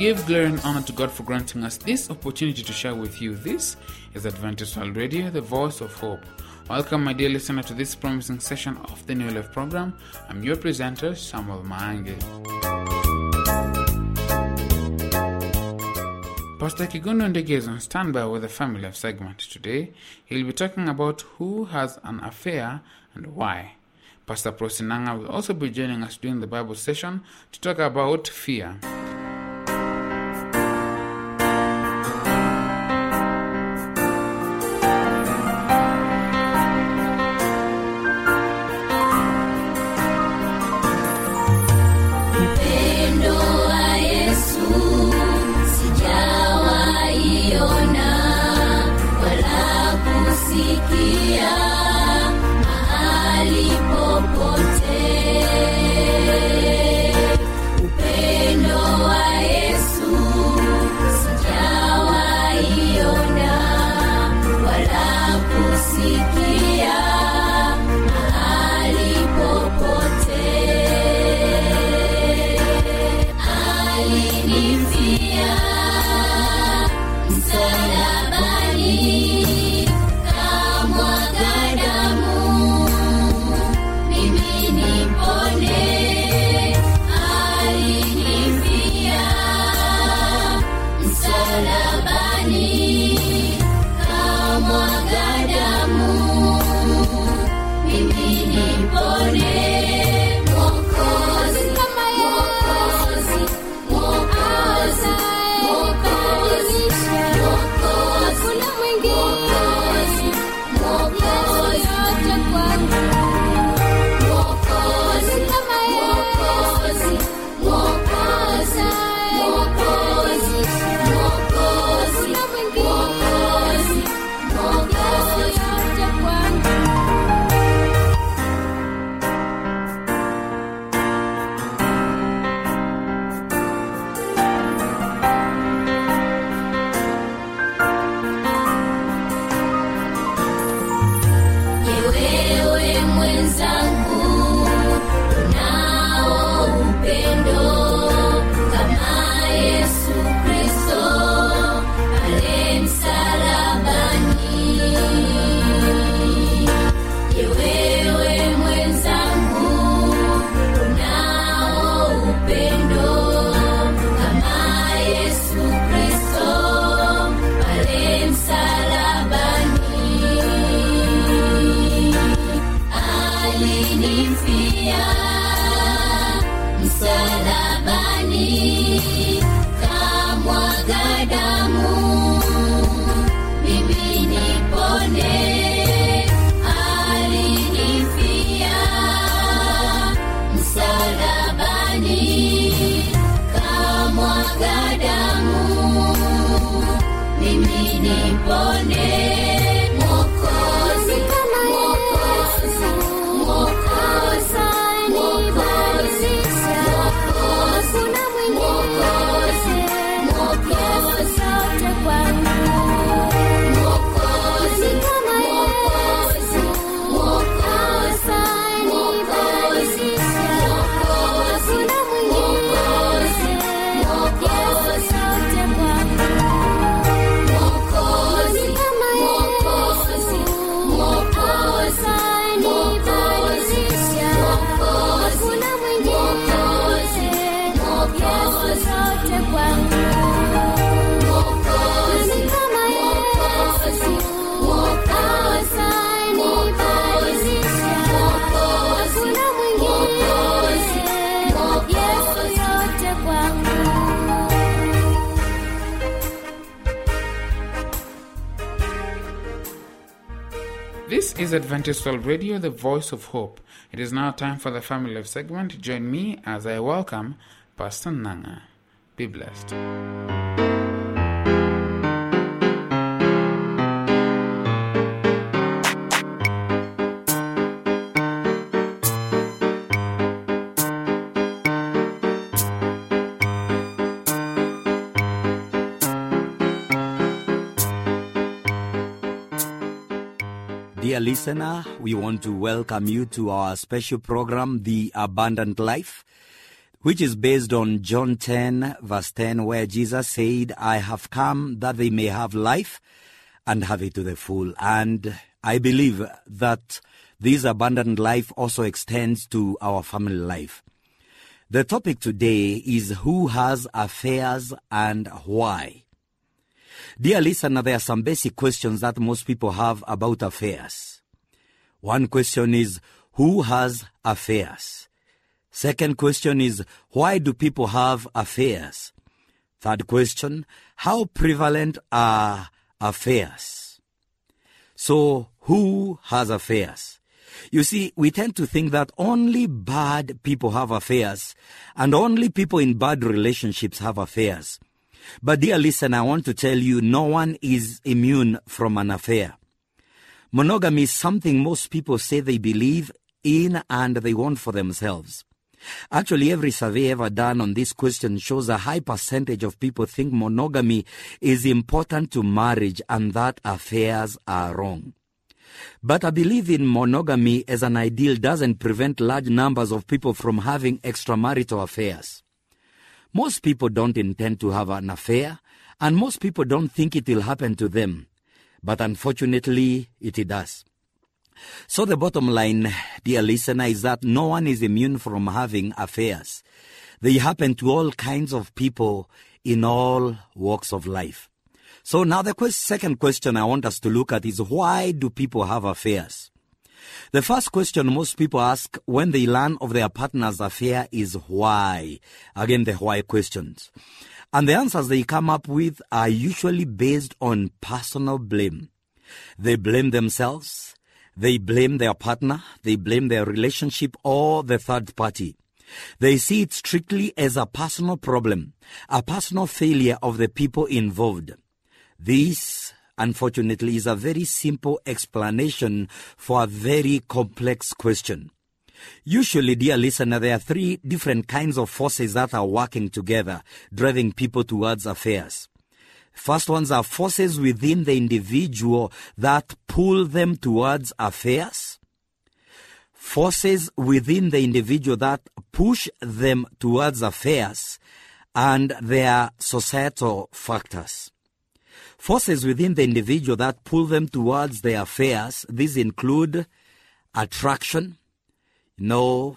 give glory and honor to God for granting us this opportunity to share with you. This is Adventist World Radio, the voice of hope. Welcome, my dear listener, to this promising session of the New Life program. I'm your presenter, Samuel Maange. Pastor Kigondo Ndege is on standby with the family of segment today. He'll be talking about who has an affair and why. Pastor Prosinanga will also be joining us during the Bible session to talk about fear. Is Adventist World Radio, the voice of hope. It is now time for the family of segment. Join me as I welcome Pastor Nanga. Be blessed. Listener, we want to welcome you to our special program, The Abundant Life. which is based on John 10, verse 10, where Jesus said, I have come that they may have life and have it to the full. And I believe that this abundant life also extends to our family life. The topic today is who has affairs and why. Dear listener, there are some basic questions that most people have about affairs. One question is, who has affairs? Second question is, why do people have affairs? Third question, how prevalent are affairs? So, who has affairs? You see, we tend to think that only bad people have affairs, and only people in bad relationships have affairs. But dear listener, I want to tell you, no one is immune from an affair. Monogamy is something most people say they believe in and they want for themselves. Actually, every survey ever done on this question shows a high percentage of people think monogamy is important to marriage and that affairs are wrong. But I believe in monogamy as an ideal doesn't prevent large numbers of people from having extramarital affairs. Most people don't intend to have an affair, and most people don't think it will happen to them. But unfortunately, it does. So the bottom line, dear listener, is that no one is immune from having affairs. They happen to all kinds of people in all walks of life. So now the quest- second question I want us to look at is why do people have affairs? The first question most people ask when they learn of their partner's affair is why. Again, the why questions. And the answers they come up with are usually based on personal blame. They blame themselves, they blame their partner, they blame their relationship or the third party. They see it strictly as a personal problem, a personal failure of the people involved. This, unfortunately, is a very simple explanation for a very complex question. Usually, dear listener, there are three different kinds of forces that are working together, driving people towards affairs. First ones are forces within the individual that pull them towards affairs. Forces within the individual that push them towards affairs and their societal factors. Forces within the individual that pull them towards their affairs, these include attraction, know,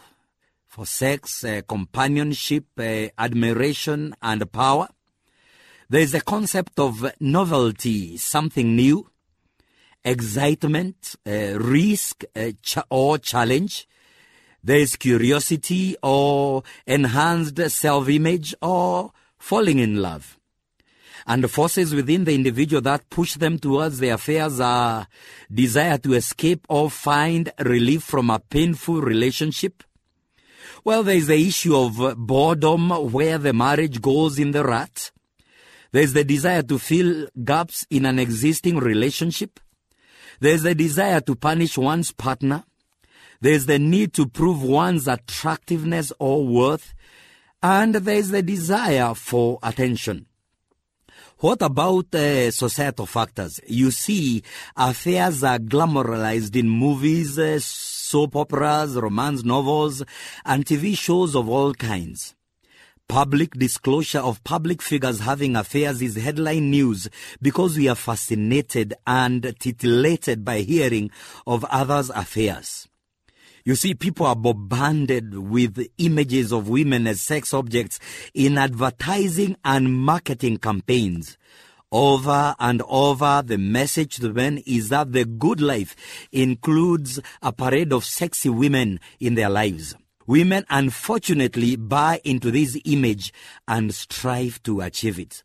for sex, uh, companionship, uh, admiration, and power. There is a concept of novelty, something new, excitement, uh, risk, uh, ch- or challenge. There is curiosity or enhanced self image or falling in love. And the forces within the individual that push them towards their affairs are desire to escape or find relief from a painful relationship. Well, there is the issue of boredom where the marriage goes in the rut. There is the desire to fill gaps in an existing relationship. There is the desire to punish one's partner. There is the need to prove one's attractiveness or worth. And there is the desire for attention. What about uh, societal factors? You see, affairs are glamorized in movies, uh, soap operas, romance novels, and TV shows of all kinds. Public disclosure of public figures having affairs is headline news because we are fascinated and titillated by hearing of others' affairs. You see, people are bombarded with images of women as sex objects in advertising and marketing campaigns. Over and over, the message to men is that the good life includes a parade of sexy women in their lives. Women unfortunately buy into this image and strive to achieve it.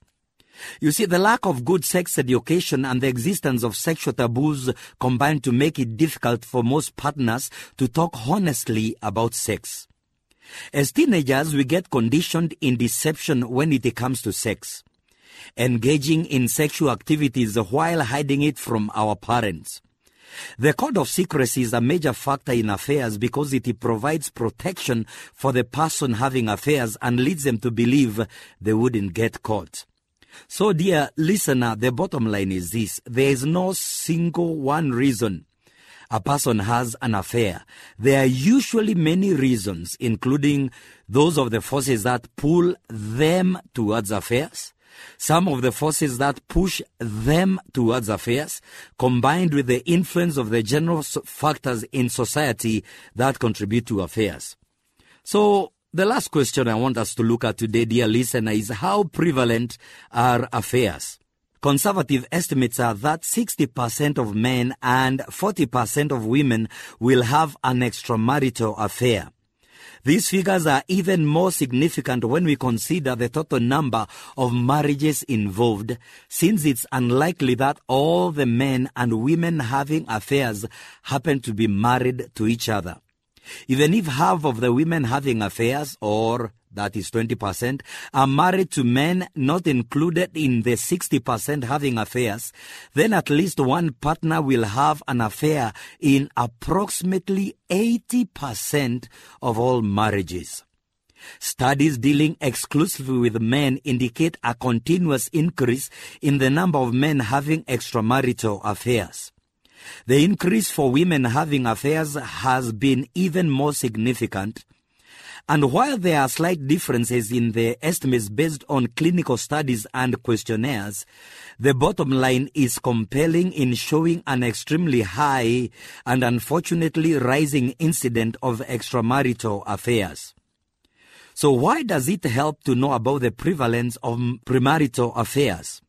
You see, the lack of good sex education and the existence of sexual taboos combine to make it difficult for most partners to talk honestly about sex. As teenagers, we get conditioned in deception when it comes to sex, engaging in sexual activities while hiding it from our parents. The code of secrecy is a major factor in affairs because it provides protection for the person having affairs and leads them to believe they wouldn't get caught. So, dear listener, the bottom line is this. There is no single one reason a person has an affair, there are usually many reasons, including those of the forces that pull them towards affairs, some of the forces that push them towards affairs, combined with the influence of the general factors in society that contribute to affairs. So, the last question I want us to look at today, dear listener, is how prevalent are affairs? Conservative estimates are that 60% of men and 40% of women will have an extramarital affair. These figures are even more significant when we consider the total number of marriages involved, since it's unlikely that all the men and women having affairs happen to be married to each other. Even if half of the women having affairs, or that is 20%, are married to men not included in the 60% having affairs, then at least one partner will have an affair in approximately 80% of all marriages. Studies dealing exclusively with men indicate a continuous increase in the number of men having extramarital affairs. The increase for women having affairs has been even more significant. And while there are slight differences in the estimates based on clinical studies and questionnaires, the bottom line is compelling in showing an extremely high and unfortunately rising incident of extramarital affairs. So why does it help to know about the prevalence of premarital affairs?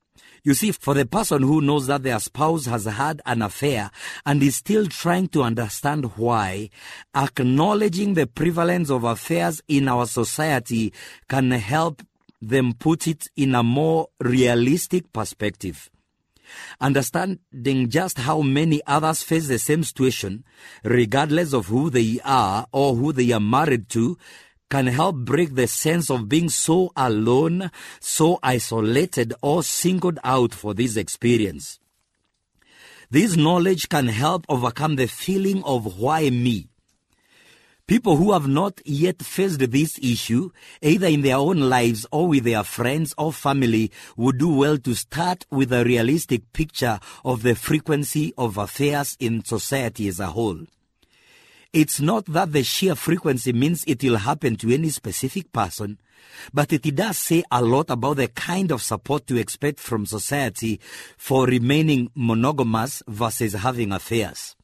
You see, for the person who knows that their spouse has had an affair and is still trying to understand why, acknowledging the prevalence of affairs in our society can help them put it in a more realistic perspective. Understanding just how many others face the same situation, regardless of who they are or who they are married to, can help break the sense of being so alone, so isolated, or singled out for this experience. This knowledge can help overcome the feeling of why me. People who have not yet faced this issue, either in their own lives or with their friends or family, would do well to start with a realistic picture of the frequency of affairs in society as a whole. It's not that the sheer frequency means it will happen to any specific person, but it does say a lot about the kind of support to expect from society for remaining monogamous versus having affairs.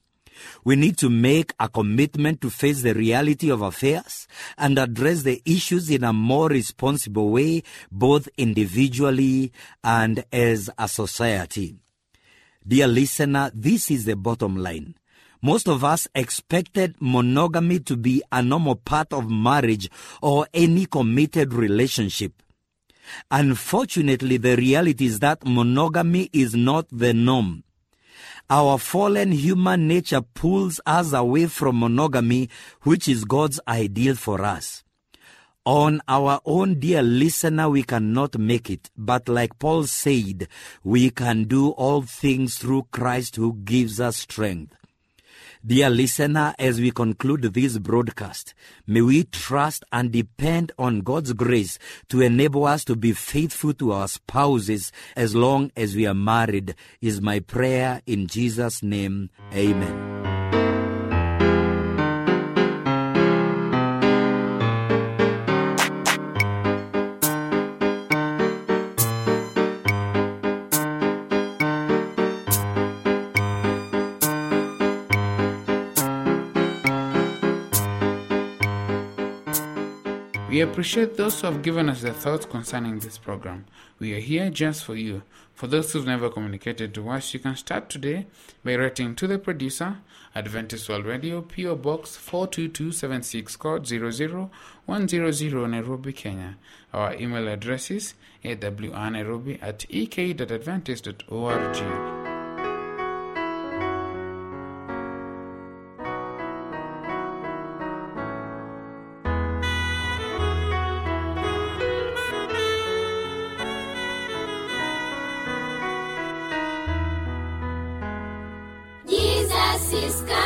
We need to make a commitment to face the reality of affairs and address the issues in a more responsible way, both individually and as a society. Dear listener, this is the bottom line. Most of us expected monogamy to be a normal part of marriage or any committed relationship. Unfortunately, the reality is that monogamy is not the norm. Our fallen human nature pulls us away from monogamy, which is God's ideal for us. On our own, dear listener, we cannot make it. But like Paul said, we can do all things through Christ who gives us strength. Dear listener, as we conclude this broadcast, may we trust and depend on God's grace to enable us to be faithful to our spouses as long as we are married, is my prayer in Jesus' name. Amen. Appreciate those who have given us their thoughts concerning this program. We are here just for you. For those who've never communicated to us, you can start today by writing to the producer, Adventist World Radio, PO Box 42276, code 00100, Nairobi, Kenya. Our email address is awnairobi at ek.adventist.org. Jesus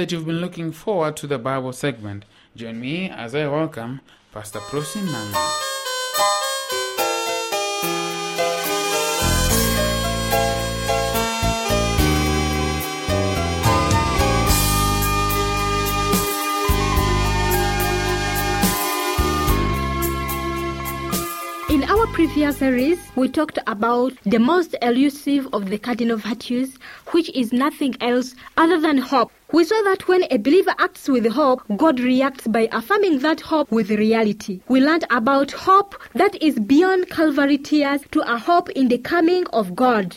that you've been looking forward to the Bible segment. Join me as I welcome Pastor Prosin Nanga. Previous series, we talked about the most elusive of the cardinal virtues, which is nothing else other than hope. We saw that when a believer acts with hope, God reacts by affirming that hope with reality. We learned about hope that is beyond Calvary tears to a hope in the coming of God.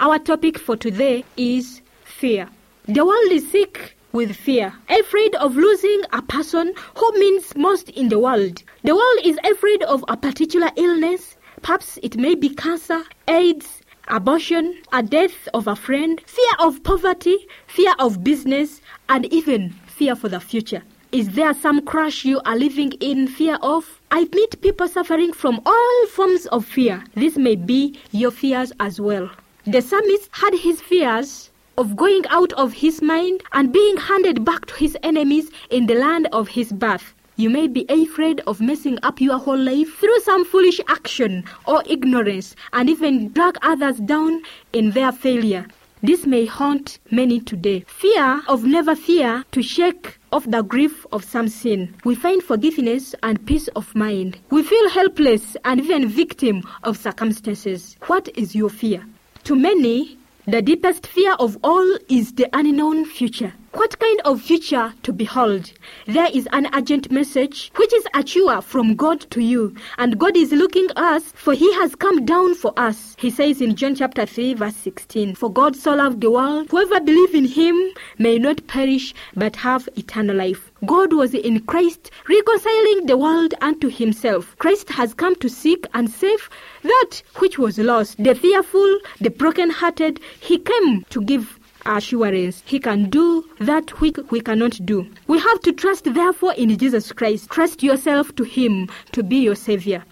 Our topic for today is fear. The world is sick with fear, afraid of losing a person who means most in the world. The world is afraid of a particular illness, perhaps it may be cancer, AIDS, abortion, a death of a friend, fear of poverty, fear of business, and even fear for the future. Is there some crush you are living in fear of? I meet people suffering from all forms of fear. This may be your fears as well. The psalmist had his fears of going out of his mind and being handed back to his enemies in the land of his birth. You may be afraid of messing up your whole life through some foolish action or ignorance and even drag others down in their failure. This may haunt many today. Fear of never fear to shake off the grief of some sin. We find forgiveness and peace of mind. We feel helpless and even victim of circumstances. What is your fear? To many, the deepest fear of all is the unknown future. What kind of future to behold? There is an urgent message which is assure from God to you, and God is looking us, for He has come down for us. He says in John chapter 3, verse 16, For God so loved the world, whoever believe in Him may not perish but have eternal life. God was in Christ reconciling the world unto Himself. Christ has come to seek and save that which was lost, the fearful, the broken-hearted. He came to give assurance. He can do that which we cannot do. We have to trust, therefore, in Jesus Christ. Trust yourself to Him to be your Savior.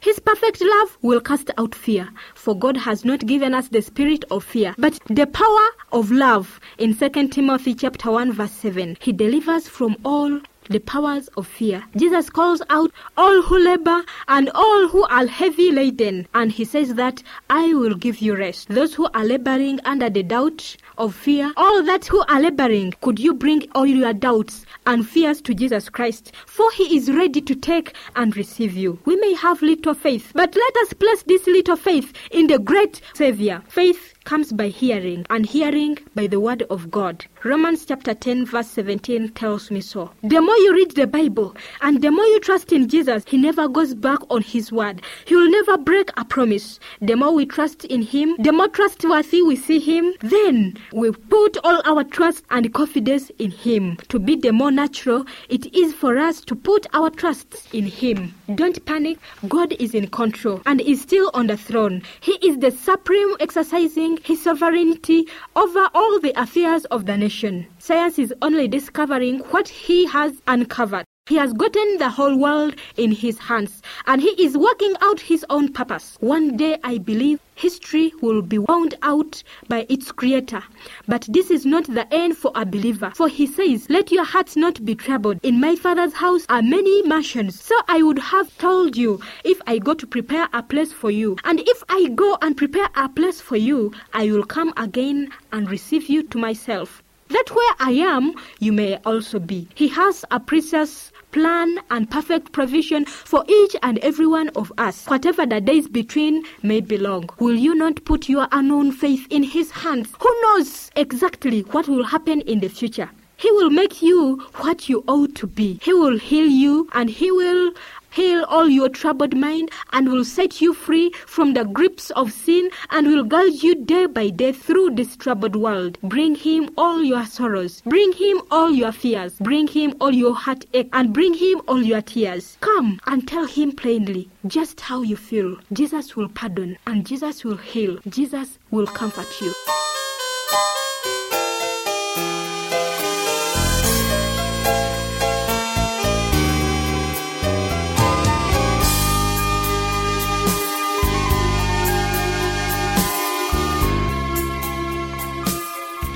His perfect love will cast out fear, for God has not given us the spirit of fear, but the power of love. In 2 Timothy chapter 1 verse 7, he delivers from all the powers of fear. Jesus calls out all who labor and all who are heavy laden, and he says that I will give you rest. Those who are laboring under the doubt of fear, all that who are laboring, could you bring all your doubts and fears to Jesus Christ? For he is ready to take and receive you. We may have little faith, but let us place this little faith in the great Savior. Faith comes by hearing, and hearing by the word of God. Romans chapter 10, verse 17 tells me so. The more you read the Bible and the more you trust in Jesus, He never goes back on His word. He will never break a promise. The more we trust in Him, the more trustworthy we see Him, then we put all our trust and confidence in Him. To be the more natural, it is for us to put our trust in Him. Don't panic. God is in control and is still on the throne. He is the supreme exercising his sovereignty over all the affairs of the nation. Science is only discovering what he has uncovered. He has gotten the whole world in his hands and he is working out his own purpose. One day, I believe, history will be wound out by its creator. But this is not the end for a believer. For he says, Let your hearts not be troubled. In my father's house are many mansions. So I would have told you if I go to prepare a place for you. And if I go and prepare a place for you, I will come again and receive you to myself. That where I am, you may also be. He has a precious plan and perfect provision for each and every one of us. Whatever the days between may belong. Will you not put your unknown faith in His hands? Who knows exactly what will happen in the future? He will make you what you ought to be. He will heal you and He will heal all your troubled mind and will set you free from the grips of sin and will guide you day by day through this troubled world. Bring him all your sorrows. Bring him all your fears. Bring him all your heartache and bring him all your tears. Come and tell him plainly just how you feel. Jesus will pardon and Jesus will heal. Jesus will comfort you.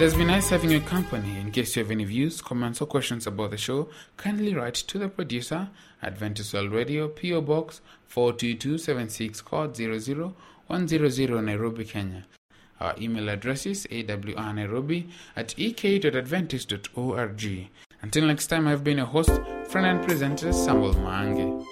It has been nice having your company. In case you have any views, comments, or questions about the show, kindly write to the producer, Adventist World Radio, PO Box 42276, code 00100, Nairobi, Kenya. Our email address is awnairobi at ek.adventist.org. Until next time, I've been your host, friend and presenter, Samuel Mange.